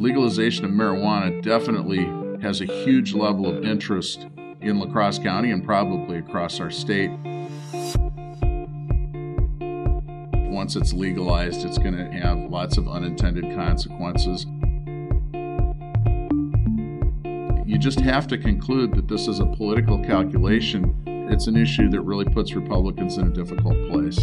legalization of marijuana definitely has a huge level of interest in La Crosse County and probably across our state. Once it's legalized, it's going to have lots of unintended consequences. You just have to conclude that this is a political calculation. It's an issue that really puts Republicans in a difficult place.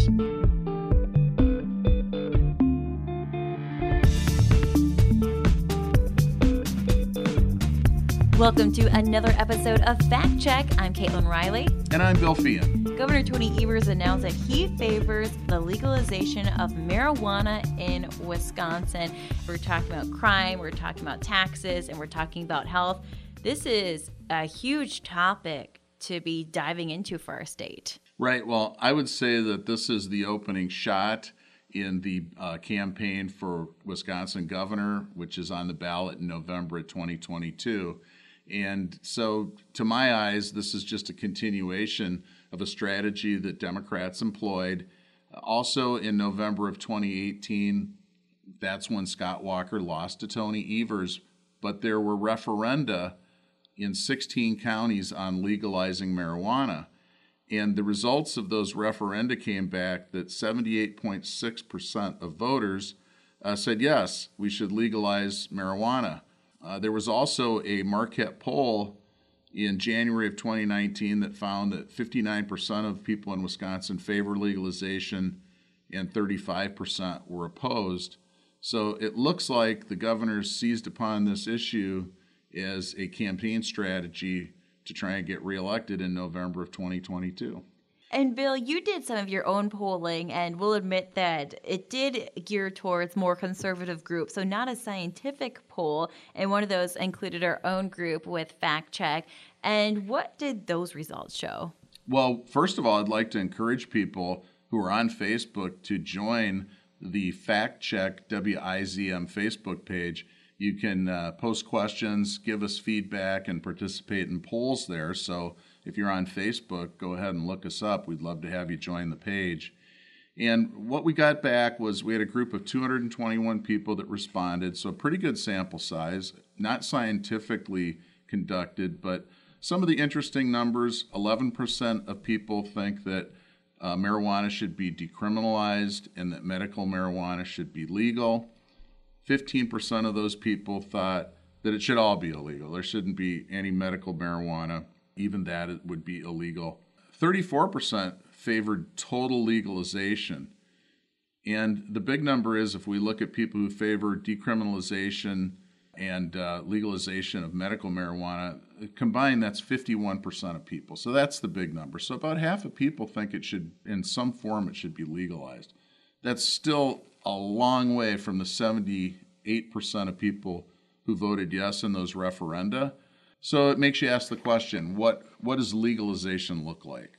Welcome to another episode of Fact Check. I'm Caitlin Riley. And I'm Bill Feehan. Governor Tony Evers announced that he favors the legalization of marijuana in Wisconsin. We're talking about crime, we're talking about taxes, and we're talking about health. This is a huge topic to be diving into for our state. Right. Well, I would say that this is the opening shot in the uh, campaign for Wisconsin governor, which is on the ballot in November of 2022. And so, to my eyes, this is just a continuation of a strategy that Democrats employed. Also, in November of 2018, that's when Scott Walker lost to Tony Evers, but there were referenda in 16 counties on legalizing marijuana. And the results of those referenda came back that 78.6% of voters uh, said, yes, we should legalize marijuana. Uh, there was also a Marquette poll in January of 2019 that found that 59% of people in Wisconsin favor legalization and 35% were opposed. So it looks like the governor seized upon this issue as a campaign strategy to try and get reelected in November of 2022. And Bill, you did some of your own polling, and we'll admit that it did gear towards more conservative groups. So, not a scientific poll. And one of those included our own group with Fact Check. And what did those results show? Well, first of all, I'd like to encourage people who are on Facebook to join the Fact Check WIZM Facebook page. You can uh, post questions, give us feedback, and participate in polls there. So, if you're on Facebook, go ahead and look us up. We'd love to have you join the page. And what we got back was we had a group of 221 people that responded, so a pretty good sample size, not scientifically conducted, but some of the interesting numbers 11% of people think that uh, marijuana should be decriminalized and that medical marijuana should be legal. 15% of those people thought that it should all be illegal. There shouldn't be any medical marijuana even that would be illegal. 34% favored total legalization. And the big number is if we look at people who favor decriminalization and uh, legalization of medical marijuana, combined, that's 51% of people. So that's the big number. So about half of people think it should, in some form, it should be legalized. That's still a long way from the 78% of people who voted yes in those referenda. So it makes you ask the question what, what does legalization look like?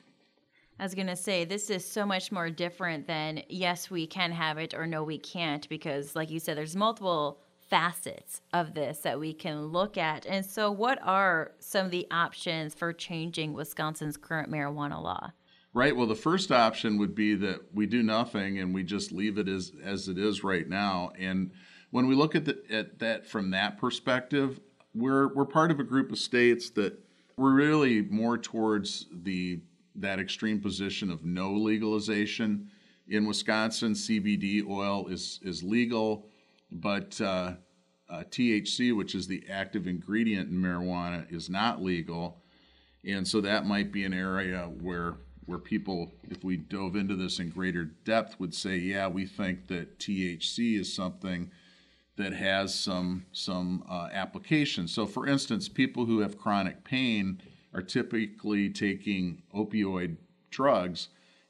I was going to say, this is so much more different than yes, we can have it or no, we can't, because, like you said, there's multiple facets of this that we can look at. And so, what are some of the options for changing Wisconsin's current marijuana law? Right. Well, the first option would be that we do nothing and we just leave it as, as it is right now. And when we look at, the, at that from that perspective, we're we're part of a group of states that we're really more towards the that extreme position of no legalization. In Wisconsin, CBD oil is is legal, but uh, uh, THC, which is the active ingredient in marijuana, is not legal, and so that might be an area where where people, if we dove into this in greater depth, would say, yeah, we think that THC is something that has some some uh, application. So, for instance, people who have chronic pain are typically taking opioid drugs,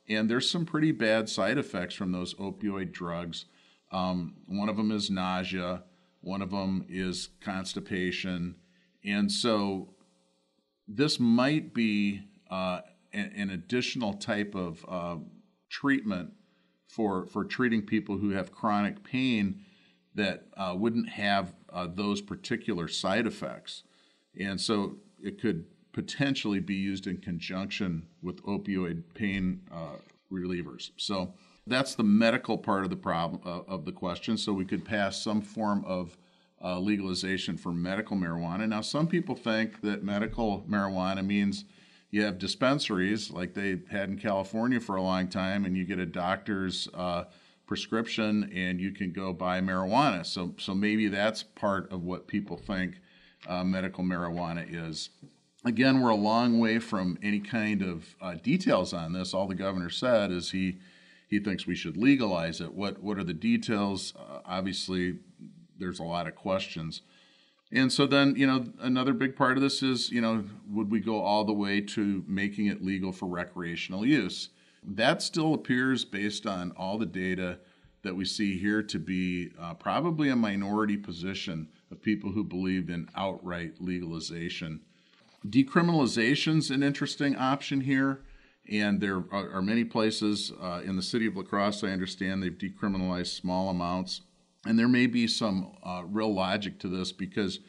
and there's some pretty bad side effects from those opioid drugs. Um, one of them is nausea. One of them is constipation, and so this might be uh, an, an, additional type of uh, treatment for for treating people who have chronic pain that uh, wouldn't have uh, those particular side effects. And so it could potentially be used in conjunction with opioid pain uh, relievers. So that's the medical part of the problem uh, of the question. So we could pass some form of uh, legalization for medical marijuana. Now, some people think that medical marijuana means you have dispensaries like they had in California for a long time, and you get a doctor's uh, prescription and you can go buy marijuana. So, so maybe that's part of what people think uh, medical marijuana is. Again, we're a long way from any kind of uh, details on this. All the governor said is he he thinks we should legalize it. What what are the details? Uh, obviously, there's a lot of questions. And so then, you know, another big part of this is, you know, would we go all the way to making it legal for recreational use? That still appears, based on all the data that we see here, to be uh, probably a minority position of people who believe in outright legalization. Decriminalization's an interesting option here, and there are, are many places uh, in the city of La Crosse. I understand they've decriminalized small amounts, and there may be some uh, real logic to this because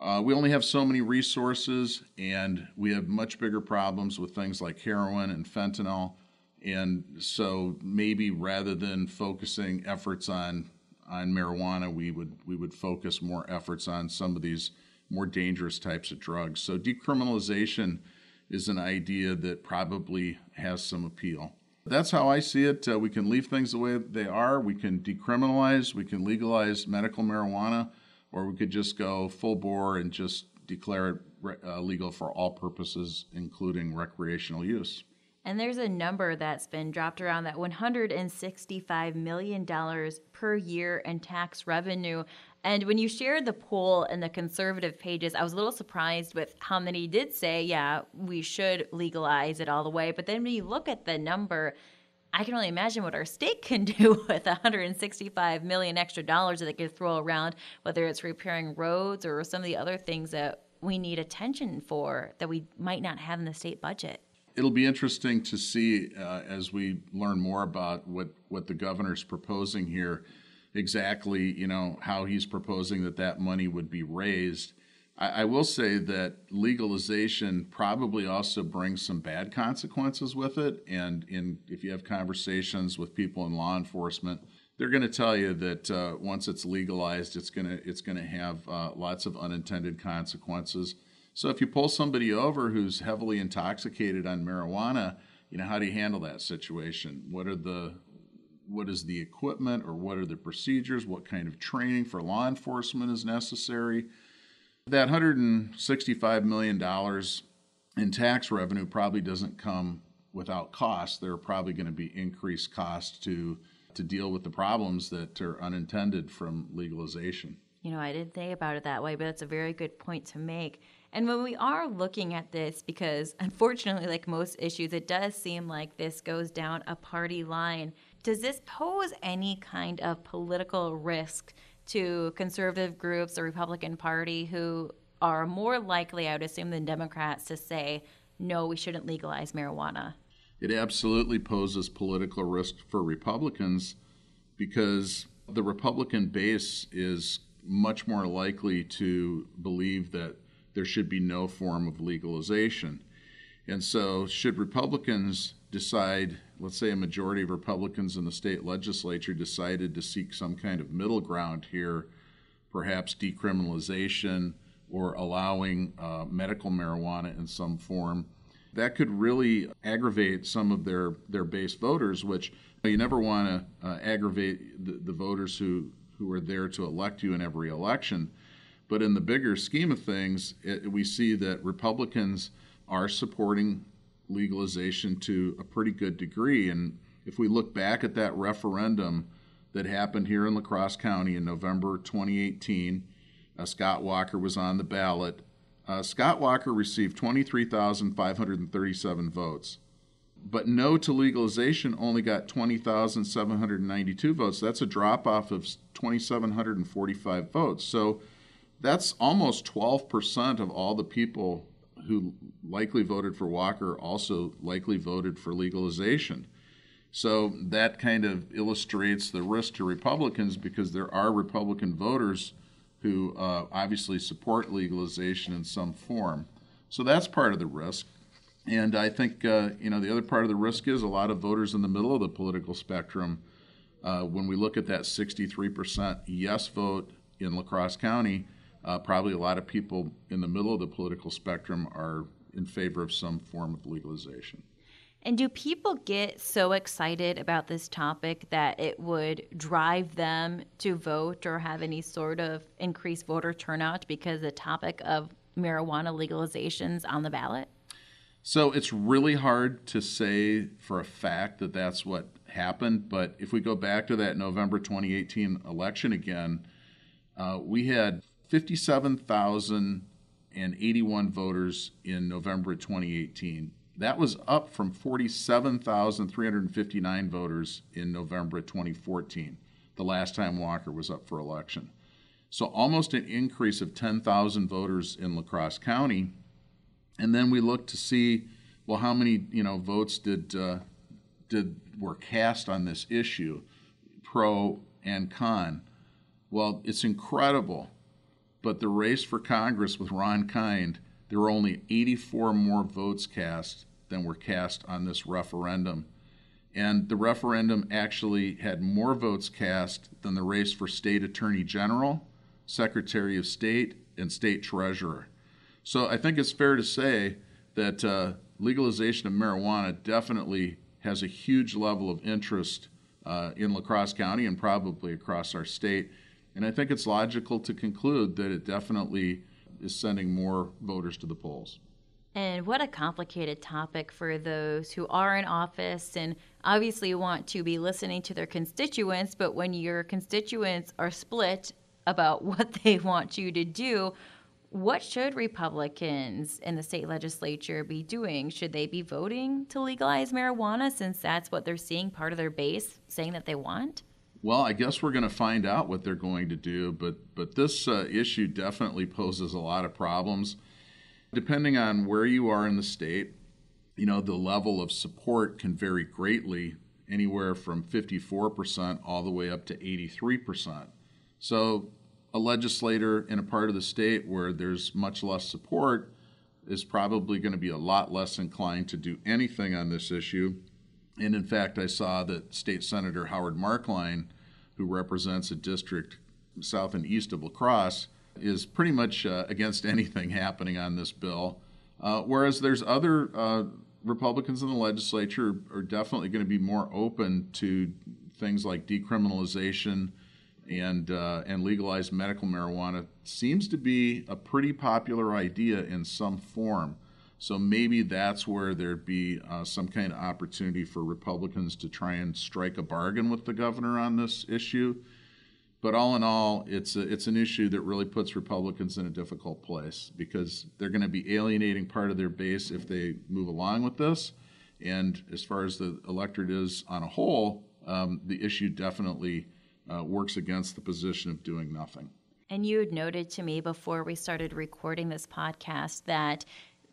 uh, we only have so many resources, and we have much bigger problems with things like heroin and fentanyl. And so maybe rather than focusing efforts on on marijuana, we would we would focus more efforts on some of these more dangerous types of drugs. So decriminalization is an idea that probably has some appeal. That's how I see it. Uh, we can leave things the way they are. We can decriminalize. We can legalize medical marijuana, or we could just go full bore and just declare it re- uh, legal for all purposes, including recreational use. And there's a number that's been dropped around that $165 million per year in tax revenue. And when you shared the poll in the conservative pages, I was a little surprised with how many did say, yeah, we should legalize it all the way. But then when you look at the number, I can only imagine what our state can do with 165 million extra dollars that they could throw around, whether it's repairing roads or some of the other things that we need attention for that we might not have in the state budget it'll be interesting to see uh, as we learn more about what what the governor's proposing here exactly you know how he's proposing that that money would be raised. I, I, will say that legalization probably also brings some bad consequences with it and in if you have conversations with people in law enforcement they're going to tell you that uh, once it's legalized it's going to it's going to have uh, lots of unintended consequences so if you pull somebody over who's heavily intoxicated on marijuana, you know, how do you handle that situation? What are the what is the equipment or what are the procedures? What kind of training for law enforcement is necessary? That $165 million in tax revenue probably doesn't come without cost. There are probably going to be increased costs to to deal with the problems that are unintended from legalization. You know, I didn't think about it that way, but it's a very good point to make. And when we are looking at this, because unfortunately, like most issues, it does seem like this goes down a party line. Does this pose any kind of political risk to conservative groups or Republican Party who are more likely, I would assume, than Democrats to say, no, we shouldn't legalize marijuana? It absolutely poses political risk for Republicans because the Republican base is much more likely to believe that there should be no form of legalization. And so, should Republicans decide, let's say a majority of Republicans in the state legislature decided to seek some kind of middle ground here, perhaps decriminalization or allowing uh, medical marijuana in some form, that could really aggravate some of their, their base voters, which you never want to uh, aggravate the, the voters who, who are there to elect you in every election. But in the bigger scheme of things, it, we see that Republicans are supporting legalization to a pretty good degree. And if we look back at that referendum that happened here in La Crosse County in November 2018, uh, Scott Walker was on the ballot. Uh, Scott Walker received 23,537 votes. But no to legalization only got 20,792 votes. That's a drop off of 2,745 votes. So that's almost 12% of all the people who likely voted for Walker also likely voted for legalization. So that kind of illustrates the risk to Republicans because there are Republican voters who uh, obviously support legalization in some form. So that's part of the risk. And I think uh, you know the other part of the risk is a lot of voters in the middle of the political spectrum. Uh, when we look at that 63% yes vote in La Crosse County, uh, probably a lot of people in the middle of the political spectrum are in favor of some form of legalization. And do people get so excited about this topic that it would drive them to vote or have any sort of increased voter turnout because the topic of marijuana legalization's on the ballot? So it's really hard to say for a fact that that's what happened. But if we go back to that November 2018 election again, uh, we had 57,081 voters in November 2018. That was up from 47,359 voters in November 2014, the last time Walker was up for election. So almost an increase of 10,000 voters in La Crosse County. And then we looked to see, well, how many you know votes did uh, did were cast on this issue, pro and con. Well, it's incredible, but the race for Congress with Ron Kind there were only 84 more votes cast than were cast on this referendum. And the referendum actually had more votes cast than the race for state attorney general, secretary of state, and state treasurer. So I think it's fair to say that uh, legalization of marijuana definitely has a huge level of interest uh, in La Crosse County and probably across our state. And I think it's logical to conclude that it definitely is sending more voters to the polls. And what a complicated topic for those who are in office and obviously want to be listening to their constituents, but when your constituents are split about what they want you to do, what should Republicans in the state legislature be doing? Should they be voting to legalize marijuana since that's what they're seeing part of their base saying that they want? Well, I guess we're going to find out what they're going to do, but but this uh, issue definitely poses a lot of problems. Depending on where you are in the state, you know, the level of support can vary greatly, anywhere from 54% all the way up to 83%. So, a legislator in a part of the state where there's much less support is probably going to be a lot less inclined to do anything on this issue. And in fact, I saw that State Senator Howard Marklein who represents a district south and east of La Crosse, is pretty much uh, against anything happening on this bill. Uh, whereas there's other uh, Republicans in the legislature are definitely going to be more open to things like decriminalization and uh, and legalized medical marijuana. Seems to be a pretty popular idea in some form. So maybe that's where there'd be uh, some kind of opportunity for Republicans to try and strike a bargain with the governor on this issue. But all in all, it's a, it's an issue that really puts Republicans in a difficult place because they're going to be alienating part of their base if they move along with this. And as far as the electorate is on a whole, um, the issue definitely uh, works against the position of doing nothing. And you had noted to me before we started recording this podcast that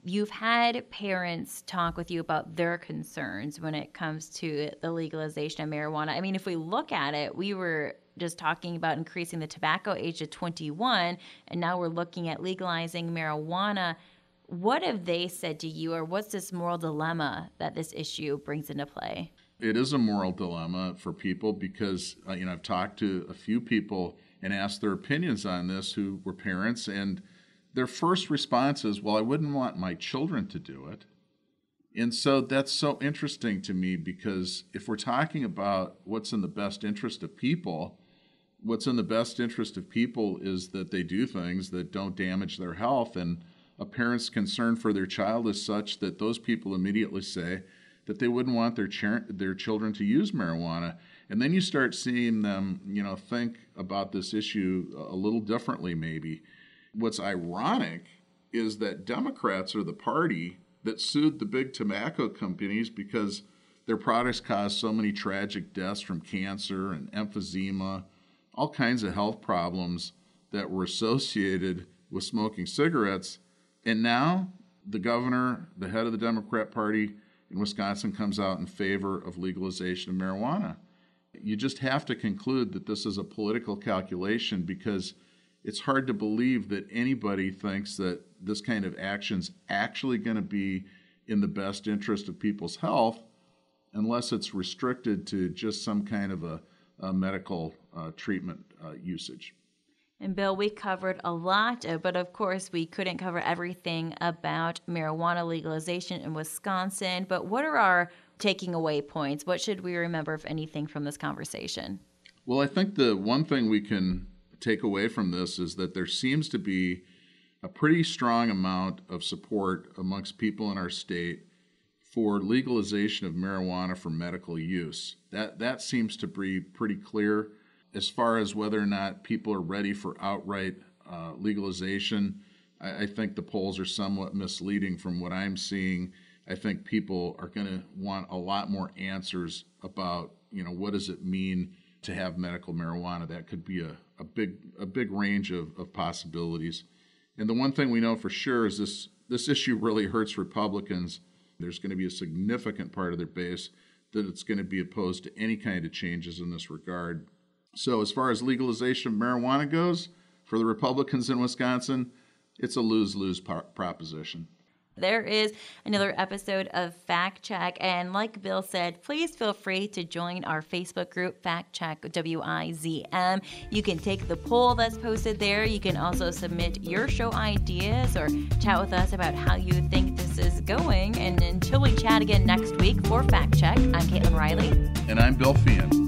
you've had parents talk with you about their concerns when it comes to the legalization of marijuana. I mean, if we look at it, we were just talking about increasing the tobacco age to 21, and now we're looking at legalizing marijuana. What have they said to you, or what's this moral dilemma that this issue brings into play? It is a moral dilemma for people because uh, you know I've talked to a few people and asked their opinions on this who were parents and their first response is, Well, I wouldn't want my children to do it. And so that's so interesting to me because if we're talking about what's in the best interest of people, what's in the best interest of people is that they do things that don't damage their health. And a parent's concern for their child is such that those people immediately say that they wouldn't want their, their children to use marijuana. And then you start seeing them, you know, think about this issue a little differently, maybe. What's ironic is that Democrats are the party that sued the big tobacco companies because their products caused so many tragic deaths from cancer and emphysema, all kinds of health problems that were associated with smoking cigarettes. And now the governor, the head of the Democrat Party in Wisconsin, comes out in favor of legalization of marijuana. You just have to conclude that this is a political calculation because it's hard to believe that anybody thinks that this kind of action's actually going to be in the best interest of people's health unless it's restricted to just some kind of a, a medical uh, treatment uh, usage. And Bill, we covered a lot, uh, but of course, we couldn't cover everything about marijuana legalization in Wisconsin. But what are our taking away points? What should we remember, if anything, from this conversation? Well, I think the one thing we can take away from this is that there seems to be a pretty strong amount of support amongst people in our state for legalization of marijuana for medical use. That that seems to be pretty clear as far as whether or not people are ready for outright uh, legalization, I, I, think the polls are somewhat misleading from what I'm seeing. I think people are going to want a lot more answers about, you know, what does it mean to have medical marijuana? That could be a, a big a big range of, of possibilities. And the one thing we know for sure is this this issue really hurts Republicans. There's going to be a significant part of their base that it's going to be opposed to any kind of changes in this regard. So, as far as legalization of marijuana goes, for the Republicans in Wisconsin, it's a lose lose proposition. There is another episode of Fact Check. And like Bill said, please feel free to join our Facebook group, Fact Check WIZM. You can take the poll that's posted there. You can also submit your show ideas or chat with us about how you think this is going. And until we chat again next week for Fact Check, I'm Caitlin Riley. And I'm Bill Feehan.